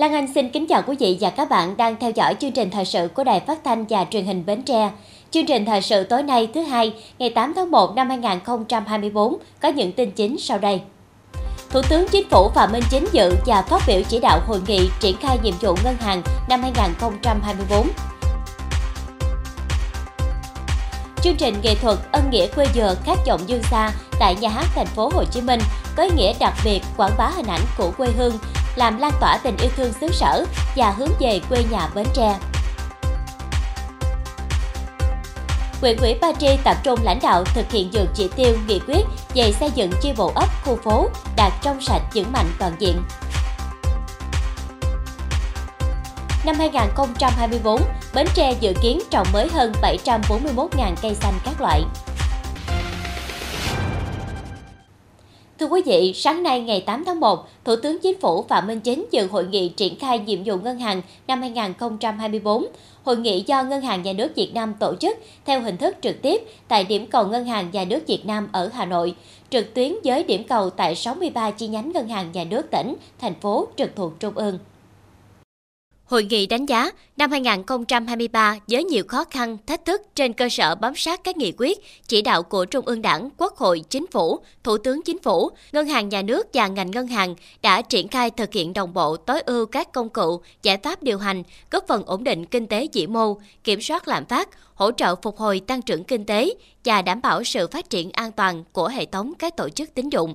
Lan Anh xin kính chào quý vị và các bạn đang theo dõi chương trình thời sự của Đài Phát thanh và Truyền hình Bến Tre. Chương trình thời sự tối nay thứ hai, ngày 8 tháng 1 năm 2024 có những tin chính sau đây. Thủ tướng Chính phủ Phạm Minh Chính dự và phát biểu chỉ đạo hội nghị triển khai nhiệm vụ ngân hàng năm 2024. Chương trình nghệ thuật Ân nghĩa quê dừa khát vọng dương xa tại nhà hát thành phố Hồ Chí Minh có ý nghĩa đặc biệt quảng bá hình ảnh của quê hương, làm lan tỏa tình yêu thương xứ sở và hướng về quê nhà Bến Tre. Huyện ủy Ba Tri tập trung lãnh đạo thực hiện dược chỉ tiêu nghị quyết về xây dựng chi bộ ấp, khu phố đạt trong sạch vững mạnh toàn diện. Năm 2024, Bến Tre dự kiến trồng mới hơn 741.000 cây xanh các loại. Thưa quý vị, sáng nay ngày 8 tháng 1, Thủ tướng Chính phủ Phạm Minh Chính dự hội nghị triển khai nhiệm vụ ngân hàng năm 2024. Hội nghị do Ngân hàng Nhà nước Việt Nam tổ chức theo hình thức trực tiếp tại điểm cầu Ngân hàng Nhà nước Việt Nam ở Hà Nội, trực tuyến với điểm cầu tại 63 chi nhánh Ngân hàng Nhà nước tỉnh, thành phố trực thuộc Trung ương. Hội nghị đánh giá năm 2023 với nhiều khó khăn, thách thức trên cơ sở bám sát các nghị quyết, chỉ đạo của Trung ương Đảng, Quốc hội, Chính phủ, Thủ tướng Chính phủ, Ngân hàng Nhà nước và ngành ngân hàng đã triển khai thực hiện đồng bộ tối ưu các công cụ, giải pháp điều hành, góp phần ổn định kinh tế vĩ mô, kiểm soát lạm phát, hỗ trợ phục hồi tăng trưởng kinh tế và đảm bảo sự phát triển an toàn của hệ thống các tổ chức tín dụng.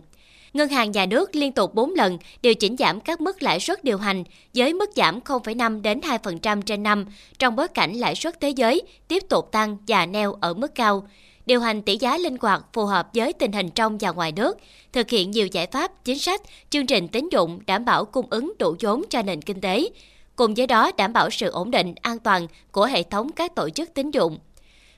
Ngân hàng Nhà nước liên tục 4 lần điều chỉnh giảm các mức lãi suất điều hành với mức giảm 0,5 đến 2% trên năm trong bối cảnh lãi suất thế giới tiếp tục tăng và neo ở mức cao. Điều hành tỷ giá linh hoạt phù hợp với tình hình trong và ngoài nước, thực hiện nhiều giải pháp, chính sách, chương trình tín dụng đảm bảo cung ứng đủ vốn cho nền kinh tế, cùng với đó đảm bảo sự ổn định, an toàn của hệ thống các tổ chức tín dụng.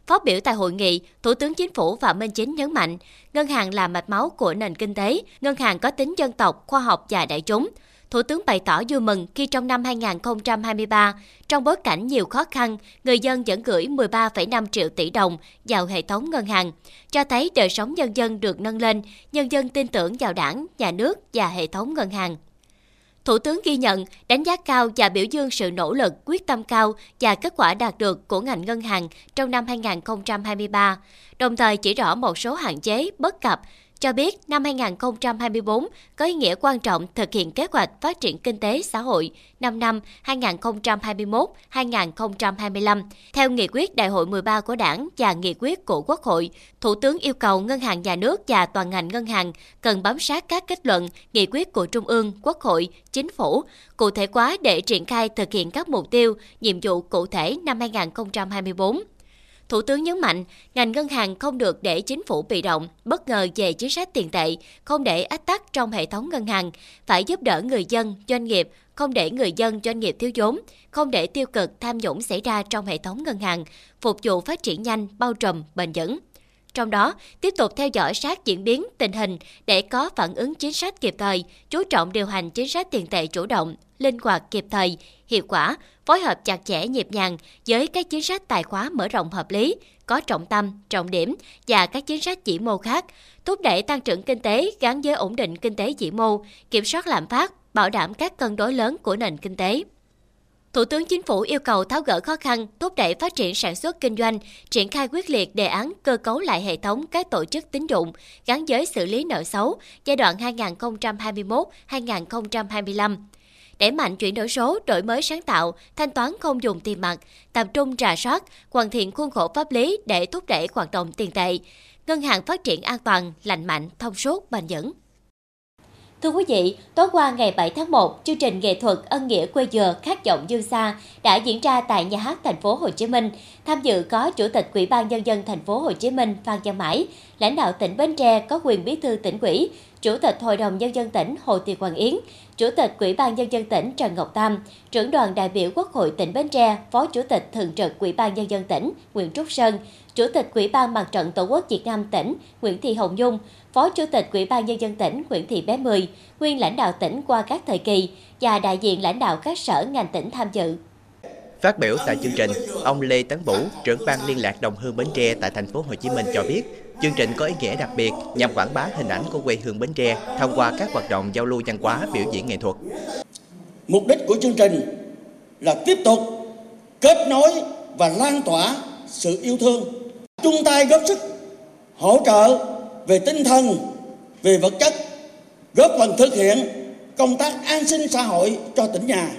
Phát biểu tại hội nghị, Thủ tướng Chính phủ Phạm Minh Chính nhấn mạnh, ngân hàng là mạch máu của nền kinh tế, ngân hàng có tính dân tộc, khoa học và đại chúng. Thủ tướng bày tỏ vui mừng khi trong năm 2023, trong bối cảnh nhiều khó khăn, người dân vẫn gửi 13,5 triệu tỷ đồng vào hệ thống ngân hàng, cho thấy đời sống nhân dân được nâng lên, nhân dân tin tưởng vào đảng, nhà nước và hệ thống ngân hàng. Thủ tướng ghi nhận, đánh giá cao và biểu dương sự nỗ lực, quyết tâm cao và kết quả đạt được của ngành ngân hàng trong năm 2023, đồng thời chỉ rõ một số hạn chế, bất cập cho biết năm 2024 có ý nghĩa quan trọng thực hiện kế hoạch phát triển kinh tế xã hội 5 năm 2021-2025 theo nghị quyết Đại hội 13 của Đảng và nghị quyết của Quốc hội. Thủ tướng yêu cầu Ngân hàng Nhà nước và toàn ngành ngân hàng cần bám sát các kết luận, nghị quyết của Trung ương, Quốc hội, Chính phủ, cụ thể hóa để triển khai thực hiện các mục tiêu, nhiệm vụ cụ thể năm 2024. Thủ tướng nhấn mạnh, ngành ngân hàng không được để chính phủ bị động, bất ngờ về chính sách tiền tệ, không để ách tắc trong hệ thống ngân hàng, phải giúp đỡ người dân, doanh nghiệp, không để người dân, doanh nghiệp thiếu vốn, không để tiêu cực tham nhũng xảy ra trong hệ thống ngân hàng, phục vụ phát triển nhanh, bao trùm, bền vững. Trong đó, tiếp tục theo dõi sát diễn biến tình hình để có phản ứng chính sách kịp thời, chú trọng điều hành chính sách tiền tệ chủ động, linh hoạt kịp thời, hiệu quả, phối hợp chặt chẽ nhịp nhàng với các chính sách tài khóa mở rộng hợp lý, có trọng tâm, trọng điểm và các chính sách chỉ mô khác, thúc đẩy tăng trưởng kinh tế gắn với ổn định kinh tế chỉ mô, kiểm soát lạm phát, bảo đảm các cân đối lớn của nền kinh tế. Thủ tướng Chính phủ yêu cầu tháo gỡ khó khăn, thúc đẩy phát triển sản xuất kinh doanh, triển khai quyết liệt đề án cơ cấu lại hệ thống các tổ chức tín dụng gắn với xử lý nợ xấu giai đoạn 2021-2025 đẩy mạnh chuyển đổi số, đổi mới sáng tạo, thanh toán không dùng tiền mặt, tập trung rà soát, hoàn thiện khuôn khổ pháp lý để thúc đẩy hoạt động tiền tệ, ngân hàng phát triển an toàn, lành mạnh, thông suốt, bền vững. Thưa quý vị, tối qua ngày 7 tháng 1, chương trình nghệ thuật Ân nghĩa quê dừa khát vọng dương xa đã diễn ra tại nhà hát thành phố Hồ Chí Minh. Tham dự có Chủ tịch Ủy ban nhân dân thành phố Hồ Chí Minh Phan Văn Mãi, lãnh đạo tỉnh Bến Tre có quyền bí thư tỉnh ủy, Chủ tịch Hội đồng nhân dân tỉnh Hồ Thị Hoàng Yến, Chủ tịch Ủy ban nhân dân tỉnh Trần Ngọc Tam, trưởng đoàn đại biểu Quốc hội tỉnh Bến Tre, Phó Chủ tịch thường trực Ủy ban nhân dân tỉnh Nguyễn Trúc Sơn, Chủ tịch Ủy ban Mặt trận Tổ quốc Việt Nam tỉnh Nguyễn Thị Hồng Nhung, Phó Chủ tịch Ủy ban nhân dân tỉnh Nguyễn Thị Bé Mười, nguyên lãnh đạo tỉnh qua các thời kỳ và đại diện lãnh đạo các sở ngành tỉnh tham dự. Phát biểu tại chương trình, ông Lê Tấn Vũ, trưởng ban liên lạc đồng hương Bến Tre tại thành phố Hồ Chí Minh cho biết, chương trình có ý nghĩa đặc biệt nhằm quảng bá hình ảnh của quê hương Bến Tre thông qua các hoạt động giao lưu văn hóa, biểu diễn nghệ thuật. Mục đích của chương trình là tiếp tục kết nối và lan tỏa sự yêu thương, chung tay góp sức hỗ trợ về tinh thần, về vật chất, góp phần thực hiện công tác an sinh xã hội cho tỉnh nhà.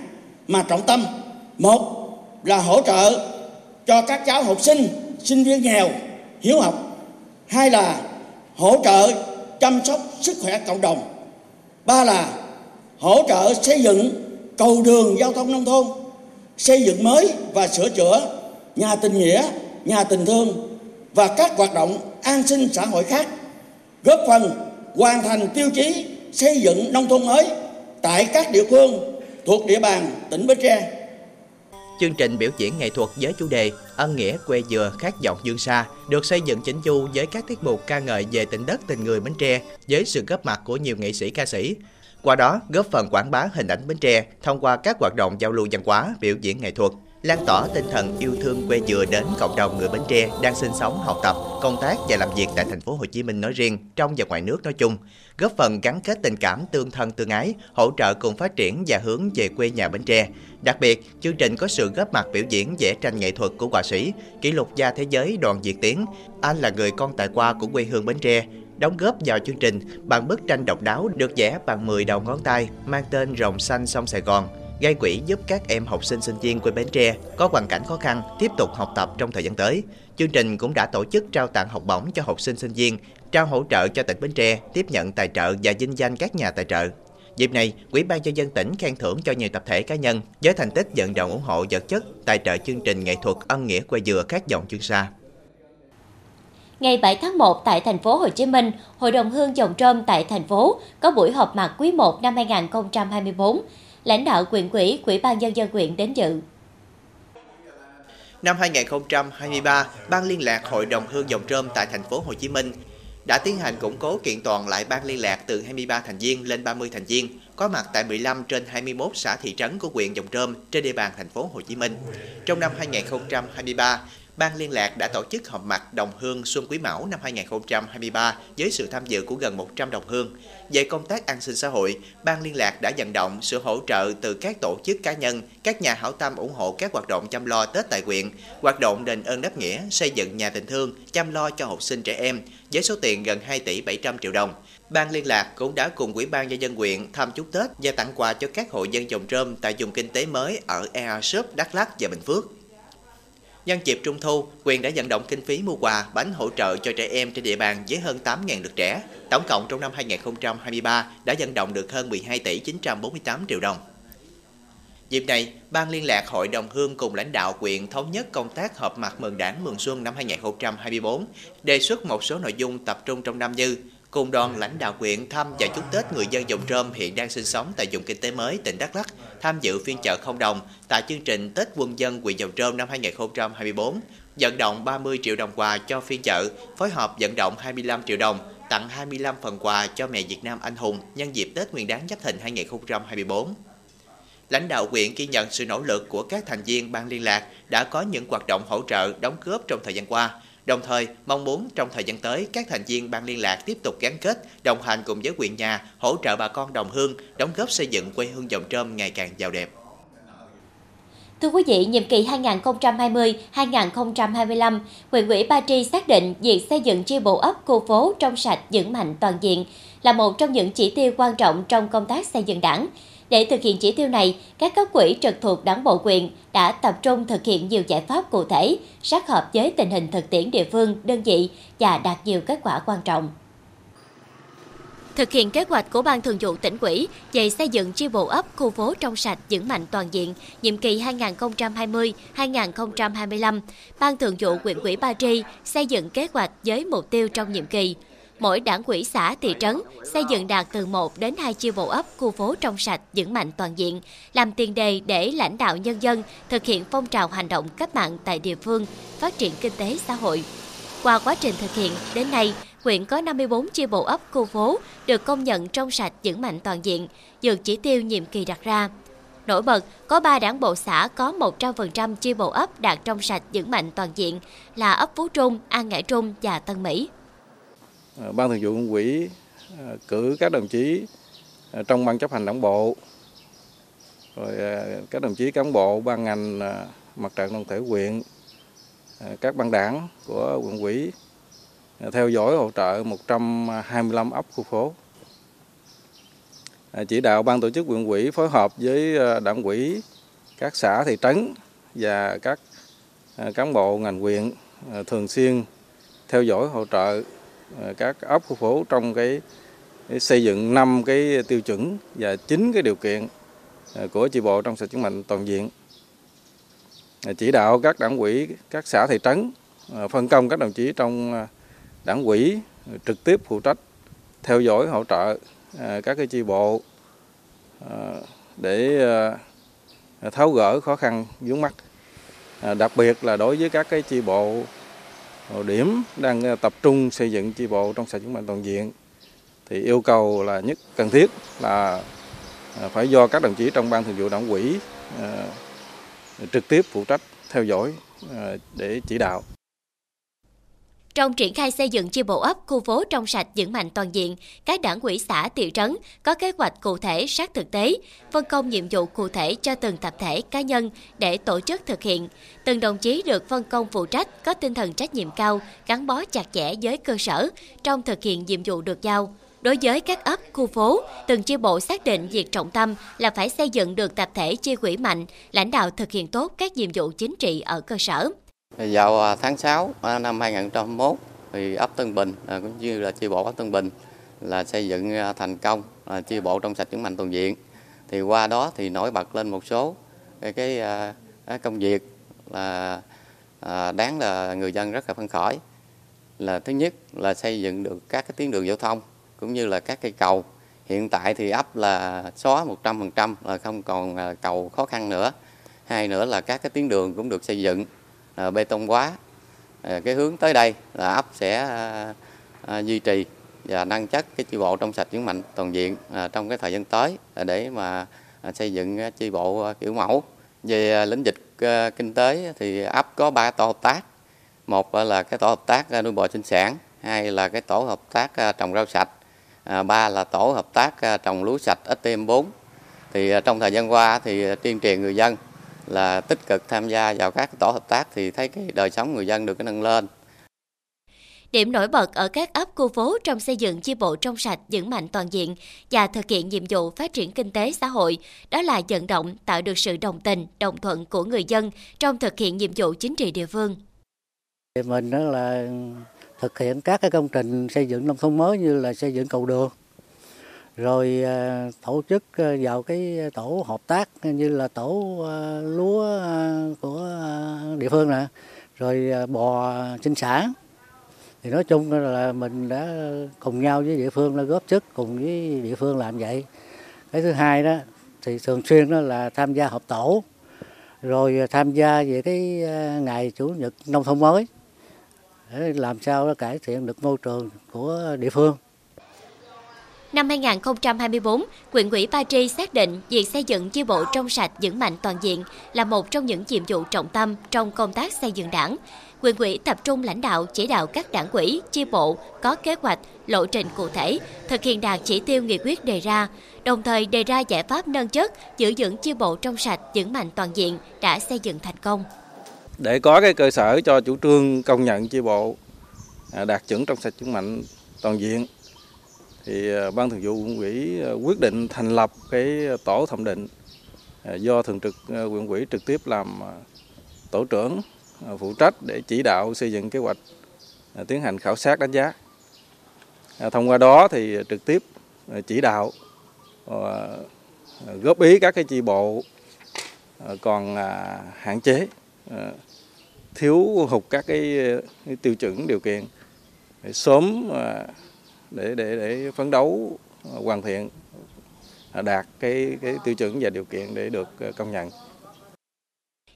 Mà trọng tâm một là hỗ trợ cho các cháu học sinh sinh viên nghèo hiếu học hai là hỗ trợ chăm sóc sức khỏe cộng đồng ba là hỗ trợ xây dựng cầu đường giao thông nông thôn, xây dựng mới và sửa chữa nhà tình nghĩa, nhà tình thương và các hoạt động an sinh xã hội khác, góp phần hoàn thành tiêu chí xây dựng nông thôn mới tại các địa phương thuộc địa bàn tỉnh Bến Tre. Chương trình biểu diễn nghệ thuật với chủ đề Ân nghĩa quê dừa khát vọng dương xa được xây dựng chỉnh chu với các tiết mục ca ngợi về tỉnh đất tình người Bến Tre với sự góp mặt của nhiều nghệ sĩ ca sĩ. Qua đó góp phần quảng bá hình ảnh Bến Tre thông qua các hoạt động giao lưu văn hóa, biểu diễn nghệ thuật lan tỏa tinh thần yêu thương quê dừa đến cộng đồng người Bến Tre đang sinh sống, học tập, công tác và làm việc tại thành phố Hồ Chí Minh nói riêng, trong và ngoài nước nói chung, góp phần gắn kết tình cảm tương thân tương ái, hỗ trợ cùng phát triển và hướng về quê nhà Bến Tre. Đặc biệt, chương trình có sự góp mặt biểu diễn vẽ tranh nghệ thuật của họa sĩ, kỷ lục gia thế giới Đoàn Việt Tiến. Anh là người con tài qua của quê hương Bến Tre, đóng góp vào chương trình bằng bức tranh độc đáo được vẽ bằng 10 đầu ngón tay mang tên Rồng xanh sông Sài Gòn gây quỹ giúp các em học sinh sinh viên quê Bến Tre có hoàn cảnh khó khăn tiếp tục học tập trong thời gian tới. Chương trình cũng đã tổ chức trao tặng học bổng cho học sinh sinh viên, trao hỗ trợ cho tỉnh Bến Tre tiếp nhận tài trợ và vinh danh các nhà tài trợ. Dịp này, Ủy ban nhân dân tỉnh khen thưởng cho nhiều tập thể cá nhân với thành tích vận động ủng hộ vật chất tài trợ chương trình nghệ thuật ân nghĩa quê dừa các dòng chương xa. Ngày 7 tháng 1 tại thành phố Hồ Chí Minh, Hội đồng hương dòng trôm tại thành phố có buổi họp mặt quý 1 năm 2024 lãnh đạo quyện quỹ, quỹ ban nhân dân quyện đến dự. Năm 2023, Ban liên lạc Hội đồng hương dòng trơm tại thành phố Hồ Chí Minh đã tiến hành củng cố kiện toàn lại ban liên lạc từ 23 thành viên lên 30 thành viên, có mặt tại 15 trên 21 xã thị trấn của huyện Dòng Trơm trên địa bàn thành phố Hồ Chí Minh. Trong năm 2023, Ban liên lạc đã tổ chức họp mặt đồng hương Xuân Quý Mão năm 2023 với sự tham dự của gần 100 đồng hương. Về công tác an sinh xã hội, Ban liên lạc đã vận động sự hỗ trợ từ các tổ chức cá nhân, các nhà hảo tâm ủng hộ các hoạt động chăm lo Tết tại huyện, hoạt động đền ơn đáp nghĩa, xây dựng nhà tình thương, chăm lo cho học sinh trẻ em với số tiền gần 2 tỷ 700 triệu đồng. Ban liên lạc cũng đã cùng Ủy ban nhân dân huyện thăm chúc Tết và tặng quà cho các hộ dân trồng rơm tại vùng kinh tế mới ở Ea Súp, Đắk Lắk và Bình Phước. Nhân dịp Trung thu, quyền đã vận động kinh phí mua quà, bánh hỗ trợ cho trẻ em trên địa bàn với hơn 8.000 lượt trẻ. Tổng cộng trong năm 2023 đã vận động được hơn 12 tỷ 948 triệu đồng. Dịp này, Ban liên lạc Hội đồng Hương cùng lãnh đạo quyện thống nhất công tác họp mặt mừng đảng mừng xuân năm 2024, đề xuất một số nội dung tập trung trong năm như cùng đoàn lãnh đạo huyện thăm và chúc Tết người dân Dòng Rơm hiện đang sinh sống tại vùng kinh tế mới tỉnh Đắk Lắk, tham dự phiên chợ không đồng tại chương trình Tết Quân dân huyện Dòng Rơm năm 2024, vận động 30 triệu đồng quà cho phiên chợ, phối hợp vận động 25 triệu đồng, tặng 25 phần quà cho mẹ Việt Nam anh hùng nhân dịp Tết Nguyên đán Giáp Thìn 2024. Lãnh đạo huyện ghi nhận sự nỗ lực của các thành viên ban liên lạc đã có những hoạt động hỗ trợ đóng góp trong thời gian qua, Đồng thời, mong muốn trong thời gian tới, các thành viên ban liên lạc tiếp tục gắn kết, đồng hành cùng với quyền nhà, hỗ trợ bà con đồng hương, đóng góp xây dựng quê hương dòng trơm ngày càng giàu đẹp. Thưa quý vị, nhiệm kỳ 2020-2025, huyện ủy Ba Tri xác định việc xây dựng chi bộ ấp khu phố trong sạch vững mạnh toàn diện là một trong những chỉ tiêu quan trọng trong công tác xây dựng đảng. Để thực hiện chỉ tiêu này, các cấp quỹ trực thuộc đảng bộ quyền đã tập trung thực hiện nhiều giải pháp cụ thể, sát hợp với tình hình thực tiễn địa phương, đơn vị và đạt nhiều kết quả quan trọng. Thực hiện kế hoạch của Ban Thường vụ tỉnh ủy về xây dựng chi bộ ấp khu phố trong sạch vững mạnh toàn diện nhiệm kỳ 2020-2025, Ban Thường vụ huyện ủy Ba Tri xây dựng kế hoạch với mục tiêu trong nhiệm kỳ mỗi đảng quỹ xã, thị trấn xây dựng đạt từ 1 đến 2 chi bộ ấp, khu phố trong sạch, vững mạnh toàn diện, làm tiền đề để lãnh đạo nhân dân thực hiện phong trào hành động cách mạng tại địa phương, phát triển kinh tế xã hội. Qua quá trình thực hiện, đến nay, huyện có 54 chi bộ ấp, khu phố được công nhận trong sạch, vững mạnh toàn diện, vượt chỉ tiêu nhiệm kỳ đặt ra. Nổi bật, có 3 đảng bộ xã có 100% chi bộ ấp đạt trong sạch vững mạnh toàn diện là ấp Phú Trung, An Ngãi Trung và Tân Mỹ. Ờ, ban thường vụ quỹ ủy ờ, cử các đồng chí ờ, trong ban chấp hành đảng bộ rồi các đồng chí cán bộ ban ngành mặt trận đoàn thể huyện, các ban đảng của quận ủy theo dõi hỗ trợ 125 ấp khu phố. Chỉ đạo ban tổ chức huyện ủy phối hợp với đảng ủy các xã thị trấn và các cán bộ ngành huyện thường xuyên theo dõi hỗ trợ Ờ, các ấp khu phố trong cái, xây dựng năm cái tiêu chuẩn và chín cái điều kiện ờ, của chi bộ trong sạch chứng mạnh toàn diện. Ờ, chỉ đạo các đảng quỹ các xã thị trấn phân công các đồng chí trong đảng quỹ trực tiếp phụ trách theo dõi hỗ trợ các cái chi bộ để tháo gỡ khó khăn vướng mắt đặc biệt là đối với các cái chi bộ điểm đang ờ, tập trung xây dựng chi bộ trong sạch vững mạnh toàn diện. Thì yêu cầu là nhất cần thiết là ờ, phải do các đồng chí trong ban thường vụ đảng ủy ờ, trực tiếp phụ trách, theo dõi để chỉ đạo trong triển khai xây dựng chi bộ ấp, khu phố trong sạch vững mạnh toàn diện, các đảng quỹ xã, thị trấn có kế hoạch cụ thể sát thực tế, phân công nhiệm vụ cụ thể cho từng tập thể cá nhân để tổ chức thực hiện. Từng đồng chí được phân công phụ trách có tinh thần trách nhiệm cao, gắn bó chặt chẽ với cơ sở trong thực hiện nhiệm vụ được giao. Đối với các ấp, khu phố, từng chi bộ xác định việc trọng tâm là phải xây dựng được tập thể chi quỹ mạnh, lãnh đạo thực hiện tốt các nhiệm vụ chính trị ở cơ sở. Vào à, tháng 6 à, năm 2021 thì ấp Tân Bình à, cũng như là chi bộ ấp Tân Bình là xây dựng thành công chi bộ trong sạch vững mạnh toàn diện. Thì qua đó thì nổi bật lên một số cái, cái, công việc là đáng là người dân rất là phấn khởi. Là thứ nhất là xây dựng được các cái tuyến đường giao thông cũng như là các cây cầu. Hiện tại thì ấp là xóa 100% là không còn cầu khó khăn nữa. Hai nữa là các cái tuyến đường cũng được xây dựng Ờ, bê tông hóa ờ, cái hướng tới đây là ấp sẽ ờ, duy trì và nâng chất cái chi bộ trong sạch vững mạnh toàn diện trong cái thời gian tới để mà xây dựng chi bộ kiểu mẫu. Về lĩnh vực kinh tế thì ấp có ba tổ hợp tác. Một là cái tổ hợp tác nuôi bò sinh sản. Hai là cái tổ hợp tác trồng rau sạch. Ba là tổ hợp tác trồng lúa sạch STM4 thì trong thời gian qua thì tuyên truyền người dân là tích cực tham gia vào các tổ hợp tác thì thấy cái đời sống người dân được cái nâng lên. Điểm nổi bật ở các ấp khu phố trong xây dựng chi bộ trong sạch, vững mạnh toàn diện và thực hiện nhiệm vụ phát triển kinh tế xã hội, đó là vận động tạo được sự đồng tình, đồng thuận của người dân trong thực hiện nhiệm vụ chính trị địa phương. Mình đó là thực hiện các cái công trình xây dựng nông thôn mới như là xây dựng cầu đường, rồi ờ, tổ chức ờ, vào cái tổ hợp tác như là tổ ờ, lúa của địa phương nè. Rồi bò sinh sản. Thì nói chung là mình đã cùng nhau với địa phương là góp sức cùng với địa phương làm vậy. Cái thứ hai đó, thì thường xuyên đó là tham gia họp tổ. Rồi tham gia về cái ngày chủ nhật nông thôn mới. Để làm sao cải thiện được môi trường của địa phương. Năm 2024, quyện ủy Ba Tri xác định việc xây dựng chi bộ trong sạch vững mạnh toàn diện là một trong những nhiệm vụ trọng tâm trong công tác xây dựng đảng. Quyện ủy tập trung lãnh đạo chỉ đạo các đảng quỹ, chi bộ có kế hoạch, lộ trình cụ thể, thực hiện đạt chỉ tiêu nghị quyết đề ra, đồng thời đề ra giải pháp nâng chất, giữ vững chi bộ trong sạch vững mạnh toàn diện đã xây dựng thành công. Để có cái cơ sở cho chủ trương công nhận chi bộ à, đạt chuẩn trong sạch vững mạnh toàn diện thì à, ban thường vụ quận ủy à, quyết định thành lập cái tổ thẩm định à, do thường trực quận ủy trực tiếp làm tổ trưởng phụ trách để chỉ đạo xây dựng kế hoạch tiến hành khảo sát đánh giá. Thông qua đó thì trực tiếp chỉ đạo góp ý các cái chi bộ còn hạn chế thiếu hụt các cái tiêu chuẩn điều kiện để sớm để để để phấn đấu ờ, hoàn thiện ờ, đạt cái cái tiêu chuẩn và điều kiện để được ờ, công nhận.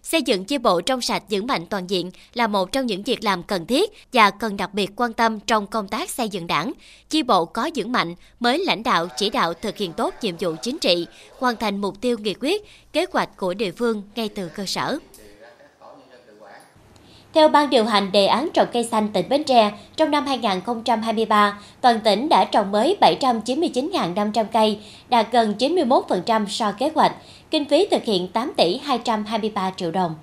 Xây dựng chi bộ trong sạch vững mạnh toàn diện là một trong những việc làm cần thiết và cần đặc biệt quan tâm trong công tác xây dựng đảng. Chi bộ có vững mạnh mới lãnh đạo chỉ đạo thực hiện tốt nhiệm vụ chính trị, hoàn thành mục tiêu nghị quyết, kế hoạch của địa phương ngay từ cơ sở. Theo Ban điều hành đề án trồng cây xanh tỉnh Bến Tre, trong năm 2023, toàn tỉnh đã trồng mới 799.500 cây, đạt gần 91% so kế hoạch, kinh phí thực hiện 8 tỷ 223 triệu đồng.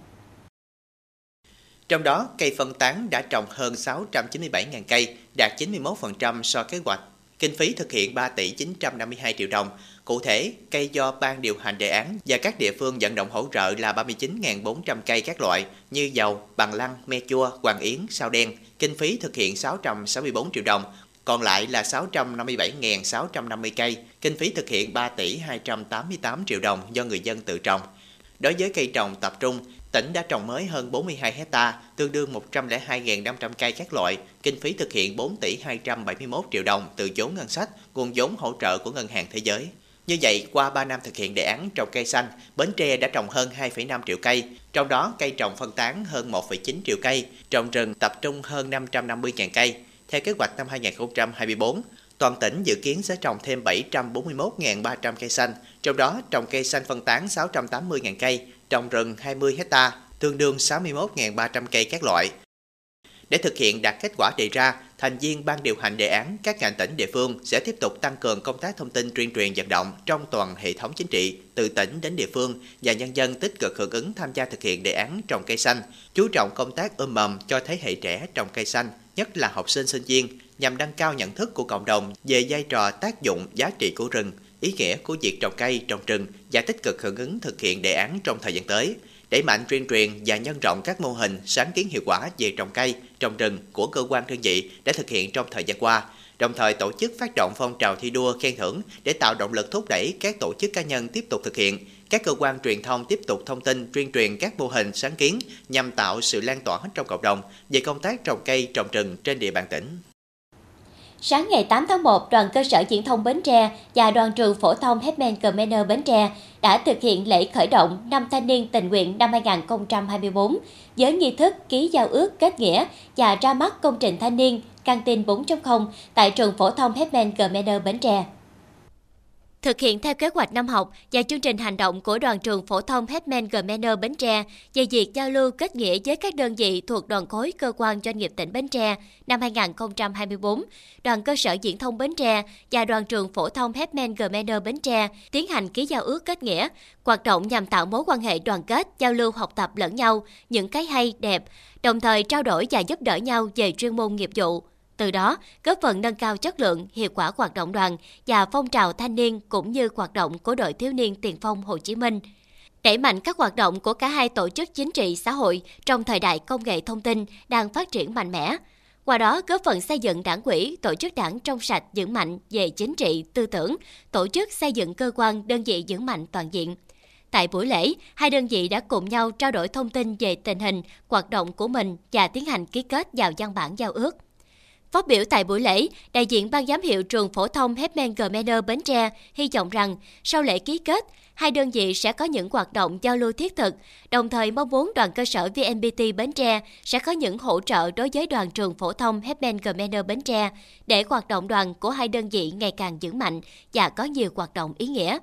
Trong đó, cây phân tán đã trồng hơn 697.000 cây, đạt 91% so kế hoạch. Kinh phí thực hiện 3 tỷ 952 triệu đồng. Cụ thể, cây do ban điều hành đề án và các địa phương vận động hỗ trợ là 39.400 cây các loại như dầu, bằng lăng, me chua, hoàng yến, sao đen. Kinh phí thực hiện 664 triệu đồng, còn lại là 657.650 cây. Kinh phí thực hiện 3 tỷ 288 triệu đồng do người dân tự trồng. Đối với cây trồng tập trung, tỉnh đã trồng mới hơn 42 hecta, tương đương 102.500 cây các loại, kinh phí thực hiện 4 tỷ 271 triệu đồng từ vốn ngân sách, nguồn vốn hỗ trợ của Ngân hàng Thế giới. Như vậy, qua 3 năm thực hiện đề án trồng cây xanh, Bến Tre đã trồng hơn 2,5 triệu cây, trong đó cây trồng phân tán hơn 1,9 triệu cây, trồng rừng tập trung hơn 550.000 cây. Theo kế hoạch năm 2024, toàn tỉnh dự kiến sẽ trồng thêm 741.300 cây xanh, trong đó trồng cây xanh phân tán 680.000 cây, trồng rừng 20 hecta, tương đương 61.300 cây các loại. Để thực hiện đạt kết quả đề ra, thành viên ban điều hành đề án các ngành tỉnh địa phương sẽ tiếp tục tăng cường công tác thông tin tuyên truyền vận động trong toàn hệ thống chính trị, từ tỉnh đến địa phương và nhân dân tích cực hưởng ứng tham gia thực hiện đề án trồng cây xanh, chú trọng công tác ươm mầm cho thế hệ trẻ trồng cây xanh, nhất là học sinh sinh viên, nhằm nâng cao nhận thức của cộng đồng về vai trò tác dụng giá trị của rừng, ý nghĩa của việc trồng cây, trồng rừng và tích cực hưởng ứng thực hiện đề án trong thời gian tới, đẩy mạnh tuyên truyền và nhân rộng các mô hình sáng kiến hiệu quả về trồng cây, trồng rừng của cơ quan đơn vị đã thực hiện trong thời gian qua, đồng thời tổ chức phát động phong trào thi đua khen thưởng để tạo động lực thúc đẩy các tổ chức cá nhân tiếp tục thực hiện. Các cơ quan truyền thông tiếp tục thông tin, tuyên truyền các mô hình sáng kiến nhằm tạo sự lan tỏa trong cộng đồng về công tác trồng cây, trồng rừng trên địa bàn tỉnh. Sáng ngày 8 tháng 1, đoàn cơ sở diễn thông Bến Tre và đoàn trường phổ thông Hetman Commander Bến Tre đã thực hiện lễ khởi động năm thanh niên tình nguyện năm 2024 với nghi thức ký giao ước kết nghĩa và ra mắt công trình thanh niên căng tin 4.0 tại trường phổ thông Hetman Commander Bến Tre. Thực hiện theo kế hoạch năm học và chương trình hành động của đoàn trường phổ thông Hetman Gmener Bến Tre về việc giao lưu kết nghĩa với các đơn vị thuộc đoàn khối cơ quan doanh nghiệp tỉnh Bến Tre năm 2024, đoàn cơ sở diễn thông Bến Tre và đoàn trường phổ thông Hetman Gmener Bến Tre tiến hành ký giao ước kết nghĩa, hoạt động nhằm tạo mối quan hệ đoàn kết, giao lưu học tập lẫn nhau, những cái hay, đẹp, đồng thời trao đổi và giúp đỡ nhau về chuyên môn nghiệp vụ từ đó góp phần nâng cao chất lượng, hiệu quả hoạt động đoàn và phong trào thanh niên cũng như hoạt động của đội thiếu niên tiền phong Hồ Chí Minh. Đẩy mạnh các hoạt động của cả hai tổ chức chính trị xã hội trong thời đại công nghệ thông tin đang phát triển mạnh mẽ. Qua đó góp phần xây dựng đảng quỹ, tổ chức đảng trong sạch vững mạnh về chính trị, tư tưởng, tổ chức xây dựng cơ quan, đơn vị vững mạnh toàn diện. Tại buổi lễ, hai đơn vị đã cùng nhau trao đổi thông tin về tình hình, hoạt động của mình và tiến hành ký kết vào văn bản giao ước. Phát biểu tại buổi lễ, đại diện ban giám hiệu trường phổ thông Hepman Gmener Bến Tre hy vọng rằng sau lễ ký kết, hai đơn vị sẽ có những hoạt động giao lưu thiết thực, đồng thời mong muốn đoàn cơ sở VNPT Bến Tre sẽ có những hỗ trợ đối với đoàn trường phổ thông Hepman Gmener Bến Tre để hoạt động đoàn của hai đơn vị ngày càng vững mạnh và có nhiều hoạt động ý nghĩa.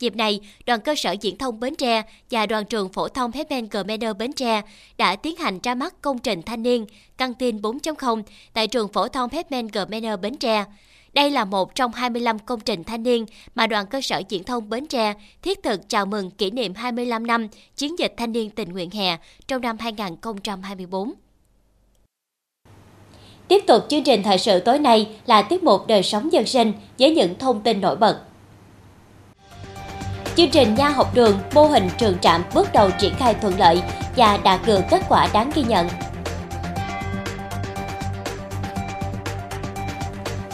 Dịp này, đoàn cơ sở diễn thông Bến Tre và đoàn trường phổ thông Hepman Gmener Bến Tre đã tiến hành ra mắt công trình thanh niên căng tin 4.0 tại trường phổ thông Hepman Gmener Bến Tre. Đây là một trong 25 công trình thanh niên mà đoàn cơ sở diễn thông Bến Tre thiết thực chào mừng kỷ niệm 25 năm chiến dịch thanh niên tình nguyện hè trong năm 2024. Tiếp tục chương trình thời sự tối nay là tiết mục đời sống dân sinh với những thông tin nổi bật. Chương trình Nha học đường, mô hình trường trạm bước đầu triển khai thuận lợi và đạt được kết quả đáng ghi nhận.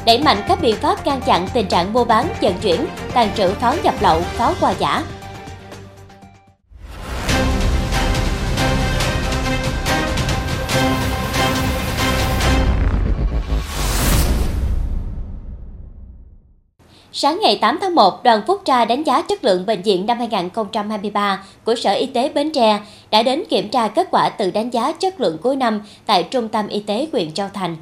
Đẩy mạnh các biện pháp ngăn chặn tình trạng mua bán, vận chuyển, tàn trữ pháo nhập lậu, pháo quà giả, Sáng ngày 8 tháng 1, đoàn Phúc Tra đánh giá chất lượng bệnh viện năm 2023 của Sở Y tế Bến Tre đã đến kiểm tra kết quả tự đánh giá chất lượng cuối năm tại Trung tâm Y tế huyện Châu Thành.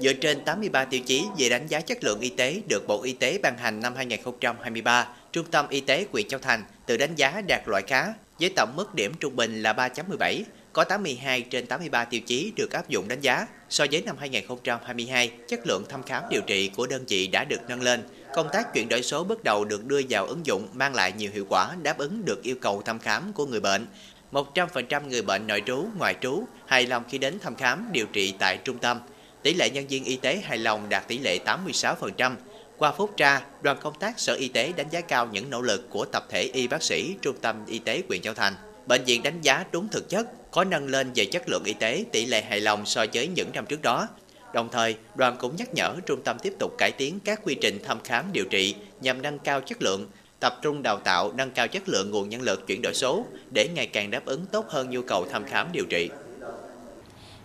Dựa trên 83 tiêu chí về đánh giá chất lượng y tế được Bộ Y tế ban hành năm 2023, Trung tâm Y tế huyện Châu Thành tự đánh giá đạt loại khá với tổng mức điểm trung bình là 3.17. có 82 trên 83 tiêu chí được áp dụng đánh giá. So với năm 2022, chất lượng thăm khám điều trị của đơn vị đã được nâng lên. Công tác chuyển đổi số bước đầu được đưa vào ứng dụng mang lại nhiều hiệu quả đáp ứng được yêu cầu thăm khám của người bệnh. 100% người bệnh nội trú, ngoại trú hài lòng khi đến thăm khám điều trị tại trung tâm. Tỷ lệ nhân viên y tế hài lòng đạt tỷ lệ 86%. Qua phút tra, đoàn công tác Sở Y tế đánh giá cao những nỗ lực của tập thể y bác sĩ Trung tâm Y tế huyện Châu Thành. Bệnh viện đánh giá đúng thực chất, có nâng lên về chất lượng y tế tỷ lệ hài lòng so với những năm trước đó. Đồng thời, đoàn cũng nhắc nhở trung tâm tiếp tục cải tiến các quy trình thăm khám điều trị nhằm nâng cao chất lượng, tập trung đào tạo nâng cao chất lượng nguồn nhân lực chuyển đổi số để ngày càng đáp ứng tốt hơn nhu cầu thăm khám điều trị.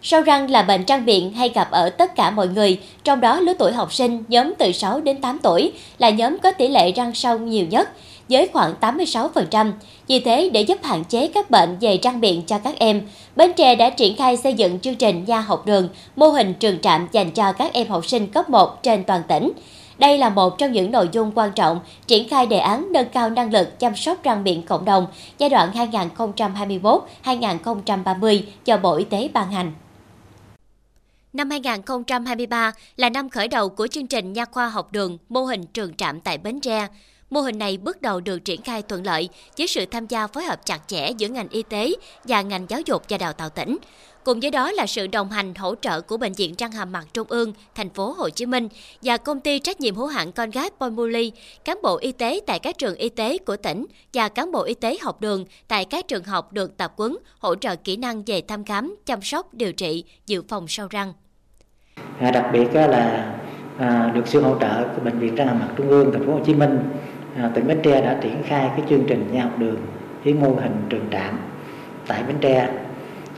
Sâu răng là bệnh răng miệng hay gặp ở tất cả mọi người, trong đó lứa tuổi học sinh nhóm từ 6 đến 8 tuổi là nhóm có tỷ lệ răng sâu nhiều nhất, với khoảng 86%. Vì thế, để giúp hạn chế các bệnh về răng miệng cho các em, Bến Tre đã triển khai xây dựng chương trình nha học đường, mô hình trường trạm dành cho các em học sinh cấp 1 trên toàn tỉnh. Đây là một trong những nội dung quan trọng triển khai đề án nâng cao năng lực chăm sóc răng miệng cộng đồng giai đoạn 2021-2030 do Bộ Y tế ban hành. Năm 2023 là năm khởi đầu của chương trình nha khoa học đường mô hình trường trạm tại Bến Tre. Mô hình này bước đầu được triển khai thuận lợi với sự tham gia phối hợp chặt chẽ giữa ngành y tế và ngành giáo dục và đào tạo tỉnh. Cùng với đó là sự đồng hành hỗ trợ của bệnh viện răng hàm mặt Trung ương, thành phố Hồ Chí Minh và công ty trách nhiệm hữu hạn con gái Pomuli, cán bộ y tế tại các trường y tế của tỉnh và cán bộ y tế học đường tại các trường học được tập huấn hỗ trợ kỹ năng về thăm khám, chăm sóc, điều trị, dự phòng sâu răng. À, đặc biệt là à, được sự hỗ trợ của bệnh viện răng hàm mặt Trung ương, thành phố Hồ Chí Minh, à, tỉnh Bến Tre đã triển khai cái chương trình nhà học đường với mô hình trường trạm tại Bến Tre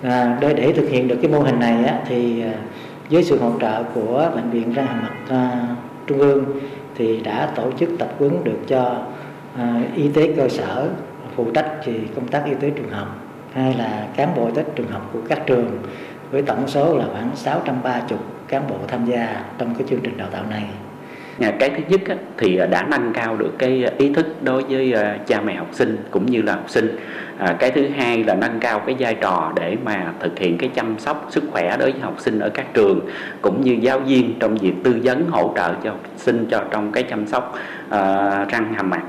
à, để để thực hiện được cái mô hình này á, thì à, với sự hỗ trợ của bệnh viện răng hàm mặt à, trung ương thì đã tổ chức tập huấn được cho à, y tế cơ sở phụ trách về công tác y tế trường học hay là cán bộ y tế trường học của các trường với tổng số là khoảng 630 cán bộ tham gia trong cái chương trình đào tạo này. Ờ, cái thứ nhất thì ờ, đã nâng cao được cái ờ, ý thức đối với cha mẹ học sinh cũng như là học sinh. À, cái thứ hai là nâng cao cái vai trò để mà thực hiện cái chăm sóc sức khỏe đối với học sinh ở các trường cũng như giáo viên trong việc tư vấn hỗ trợ cho học sinh cho trong cái chăm sóc răng hàm mặt.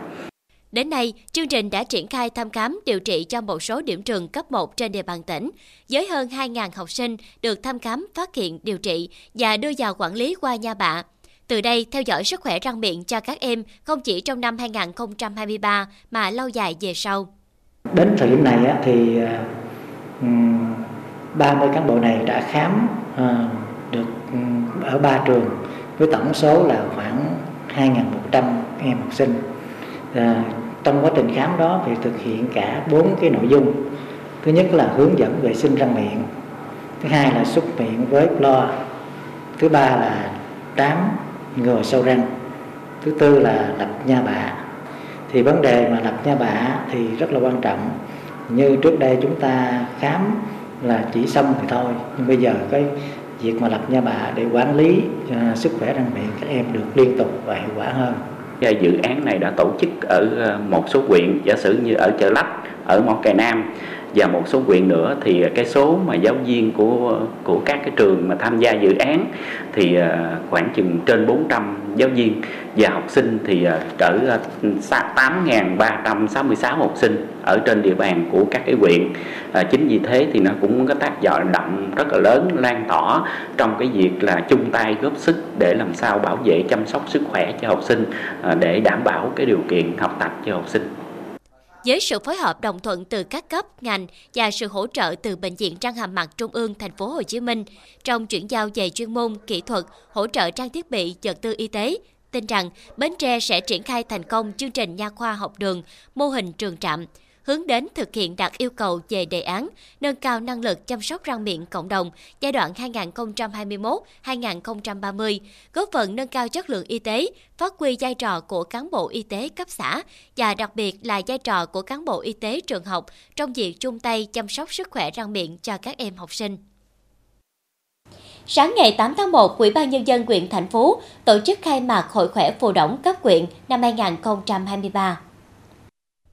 Đến nay, chương trình đã triển khai thăm khám điều trị cho một số điểm trường cấp 1 trên địa bàn tỉnh, với hơn 2.000 học sinh được thăm khám, phát hiện, điều trị và đưa vào quản lý qua nha bạ. Từ đây, theo dõi sức khỏe răng miệng cho các em không chỉ trong năm 2023 mà lâu dài về sau. Đến thời điểm này thì ờ, 30 cán bộ này đã khám ờ, được ở ba trường với tổng số là khoảng 2.100 em học sinh. Ờ, trong quá trình khám đó thì thực hiện cả bốn cái nội dung. Thứ nhất là hướng dẫn vệ sinh răng miệng, thứ hai là xúc miệng với clo, thứ ba là trám ngừa sâu răng, thứ tư là lập nha bạ thì vấn đề mà lập nha bạ thì rất là quan trọng. Như trước đây chúng ta khám là chỉ xong thì thôi. Nhưng bây giờ cái việc mà lập nha bạ để quản lý uh, sức khỏe răng miệng các em được liên tục và hiệu quả hơn. Dự án này đã tổ chức ở à, một số huyện giả sử như ở chợ lách ở mỏ cày nam và một số quyện nữa thì cái số mà giáo viên của của các cái trường mà tham gia dự án thì à, khoảng chừng trên 400 giáo viên và học sinh thì à, cỡ à, 8.366 học sinh ở trên địa bàn của các cái quyện. À, chính vì thế thì nó cũng có tác dụng động rất là lớn lan tỏa trong cái việc là chung tay góp sức để làm sao bảo vệ chăm sóc sức khỏe cho học sinh à, để đảm bảo cái điều kiện học tập cho học sinh với sự phối hợp đồng thuận từ các cấp, ngành và sự hỗ trợ từ bệnh viện răng hàm mặt Trung ương thành phố Hồ Chí Minh trong chuyển giao về chuyên môn, kỹ thuật, hỗ trợ trang thiết bị, vật tư y tế, tin rằng Bến Tre sẽ triển khai thành công chương trình nha khoa học đường, mô hình trường trạm, hướng đến thực hiện đạt yêu cầu về đề án nâng cao năng lực chăm sóc răng miệng cộng đồng giai đoạn 2021-2030, góp phần nâng cao chất lượng y tế, phát huy vai trò của cán bộ y tế cấp xã và đặc biệt là vai trò của cán bộ y tế trường học trong việc chung tay chăm sóc sức khỏe răng miệng cho các em học sinh. Sáng ngày 8 tháng 1, Ủy ban Nhân dân huyện thành phố tổ chức khai mạc Hội khỏe phù đổng cấp quyện năm 2023.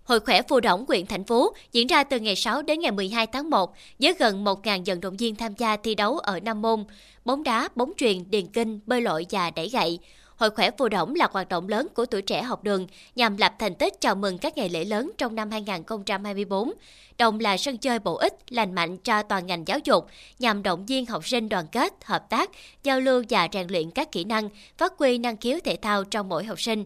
Hội khỏe phù động huyện thành phố diễn ra từ ngày 6 đến ngày 12 tháng 1 với gần 1.000 vận động viên tham gia thi đấu ở 5 môn bóng đá, bóng truyền, điền kinh, bơi lội và đẩy gậy. Hội khỏe phù động là hoạt động lớn của tuổi trẻ học đường nhằm lập thành tích chào mừng các ngày lễ lớn trong năm 2024. Đồng là sân chơi bổ ích, lành mạnh cho toàn ngành giáo dục nhằm động viên học sinh đoàn kết, hợp tác, giao lưu và rèn luyện các kỹ năng, phát huy năng khiếu thể thao trong mỗi học sinh.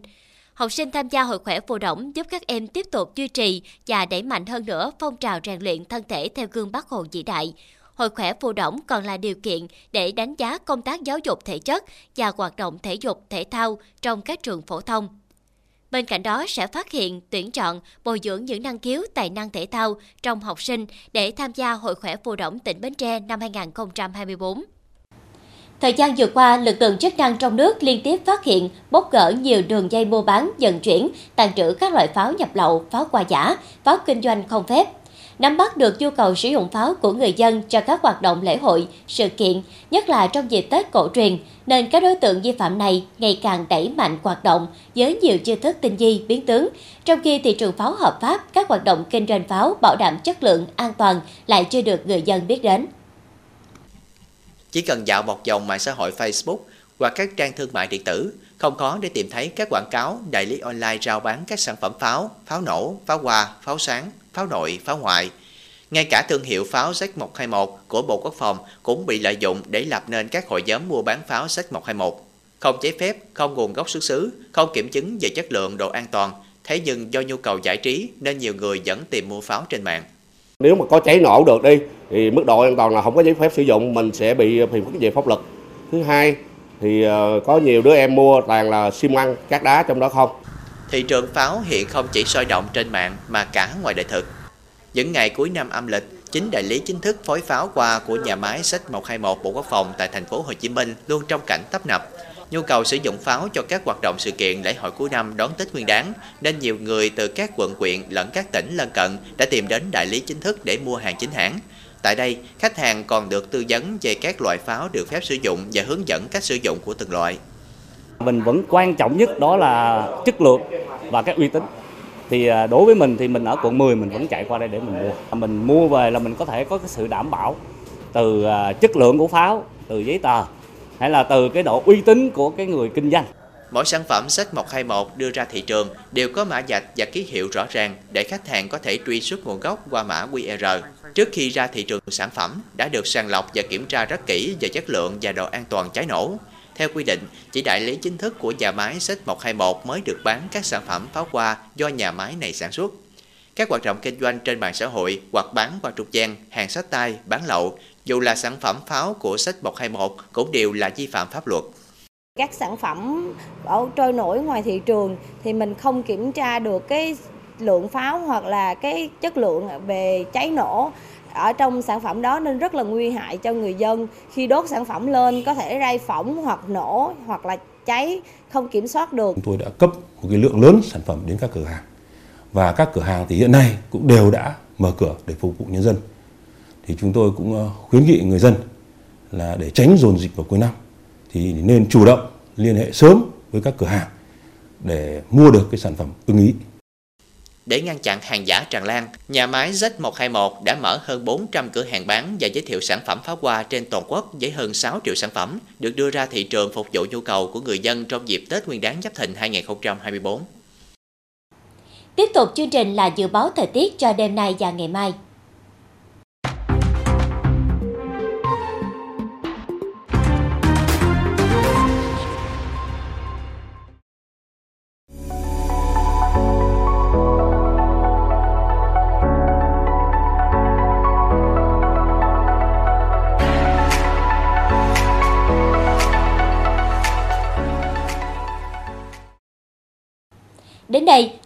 Học sinh tham gia hội khỏe phù động giúp các em tiếp tục duy trì và đẩy mạnh hơn nữa phong trào rèn luyện thân thể theo gương Bác Hồ vĩ đại. Hội khỏe phù động còn là điều kiện để đánh giá công tác giáo dục thể chất và hoạt động thể dục thể thao trong các trường phổ thông. Bên cạnh đó sẽ phát hiện, tuyển chọn, bồi dưỡng những năng khiếu tài năng thể thao trong học sinh để tham gia Hội khỏe phù động tỉnh Bến Tre năm 2024. Thời gian vừa qua, lực lượng chức năng trong nước liên tiếp phát hiện, bóc gỡ nhiều đường dây mua bán, vận chuyển, tàn trữ các loại pháo nhập lậu, pháo qua giả, pháo kinh doanh không phép. Nắm bắt được nhu cầu sử dụng pháo của người dân cho các hoạt động lễ hội, sự kiện, nhất là trong dịp Tết cổ truyền, nên các đối tượng vi phạm này ngày càng đẩy mạnh hoạt động với nhiều chiêu thức tinh vi, biến tướng. Trong khi thị trường pháo hợp pháp, các hoạt động kinh doanh pháo bảo đảm chất lượng, an toàn lại chưa được người dân biết đến. Chỉ cần dạo một vòng mạng xã hội Facebook hoặc các trang thương mại điện tử, không khó để tìm thấy các quảng cáo đại lý online rao bán các sản phẩm pháo, pháo nổ, pháo hoa, pháo sáng, pháo nội, pháo ngoại. Ngay cả thương hiệu pháo Z121 của Bộ Quốc phòng cũng bị lợi dụng để lập nên các hội nhóm mua bán pháo Z121. Không giấy phép, không nguồn gốc xuất xứ, không kiểm chứng về chất lượng độ an toàn, thế nhưng do nhu cầu giải trí nên nhiều người vẫn tìm mua pháo trên mạng. Nếu mà có cháy nổ được đi thì mức độ an toàn là không có giấy phép sử dụng mình sẽ bị phiền phức về pháp luật. Thứ hai thì ờ, có nhiều đứa em mua toàn là xi măng, cát đá trong đó không. Thị trường pháo hiện không chỉ sôi động trên mạng mà cả ngoài đời thực. Những ngày cuối năm âm lịch, chính đại lý chính thức phối pháo qua của nhà máy sách 121 Bộ Quốc phòng tại thành phố Hồ Chí Minh luôn trong cảnh tấp nập. Nhu cầu sử dụng pháo cho các hoạt động sự kiện lễ hội cuối năm đón Tết Nguyên đán nên nhiều người từ các quận huyện lẫn các tỉnh lân cận đã tìm đến đại lý chính thức để mua hàng chính hãng. Tại đây, khách hàng còn được tư vấn về các loại pháo được phép sử dụng và hướng dẫn cách sử dụng của từng loại. Mình vẫn quan trọng nhất đó là chất lượng và cái uy tín. Thì à, đối với mình thì mình ở quận 10 mình vẫn chạy qua đây để mình mua. À, mình mua về là mình có thể có cái sự đảm bảo từ à, chất lượng của pháo, từ giấy tờ hay là từ cái độ uy tín của cái người kinh doanh. Mỗi sản phẩm sách 121 đưa ra thị trường đều có mã vạch và ký hiệu rõ ràng để khách hàng có thể truy xuất nguồn gốc qua mã QR. Trước khi ra thị trường sản phẩm đã được sàng lọc và kiểm tra rất kỹ về chất lượng và độ an toàn cháy nổ. Theo quy định, chỉ đại lý chính thức của nhà máy sách 121 mới được bán các sản phẩm pháo hoa do nhà máy này sản xuất. Các hoạt động kinh doanh trên mạng xã hội hoặc bán qua trục gian, hàng sách tay, bán lậu, dù là sản phẩm pháo của sách 121 cũng đều là vi phạm pháp luật. Các sản phẩm ở trôi nổi ngoài thị trường thì mình không kiểm tra được cái lượng pháo hoặc là cái chất lượng về cháy nổ ở trong sản phẩm đó nên rất là nguy hại cho người dân khi đốt sản phẩm lên có thể ray phỏng hoặc nổ hoặc là cháy không kiểm soát được. Chúng tôi đã cấp một cái lượng lớn sản phẩm đến các cửa hàng và các cửa hàng thì hiện nay cũng đều đã mở cửa để phục vụ nhân dân. Thì chúng tôi cũng ờ, khuyến nghị người dân là để tránh dồn dịch vào cuối năm thì nên chủ động liên hệ sớm với các cửa hàng để mua được cái sản phẩm ưng ý. Để ngăn chặn hàng giả tràn lan, nhà máy Z121 đã mở hơn 400 cửa hàng bán và giới thiệu sản phẩm pháo hoa trên toàn quốc với hơn 6 triệu sản phẩm được đưa ra thị trường phục vụ nhu cầu của người dân trong dịp Tết Nguyên đán Giáp Thìn 2024. Tiếp tục chương trình là dự báo thời tiết cho đêm nay và ngày mai.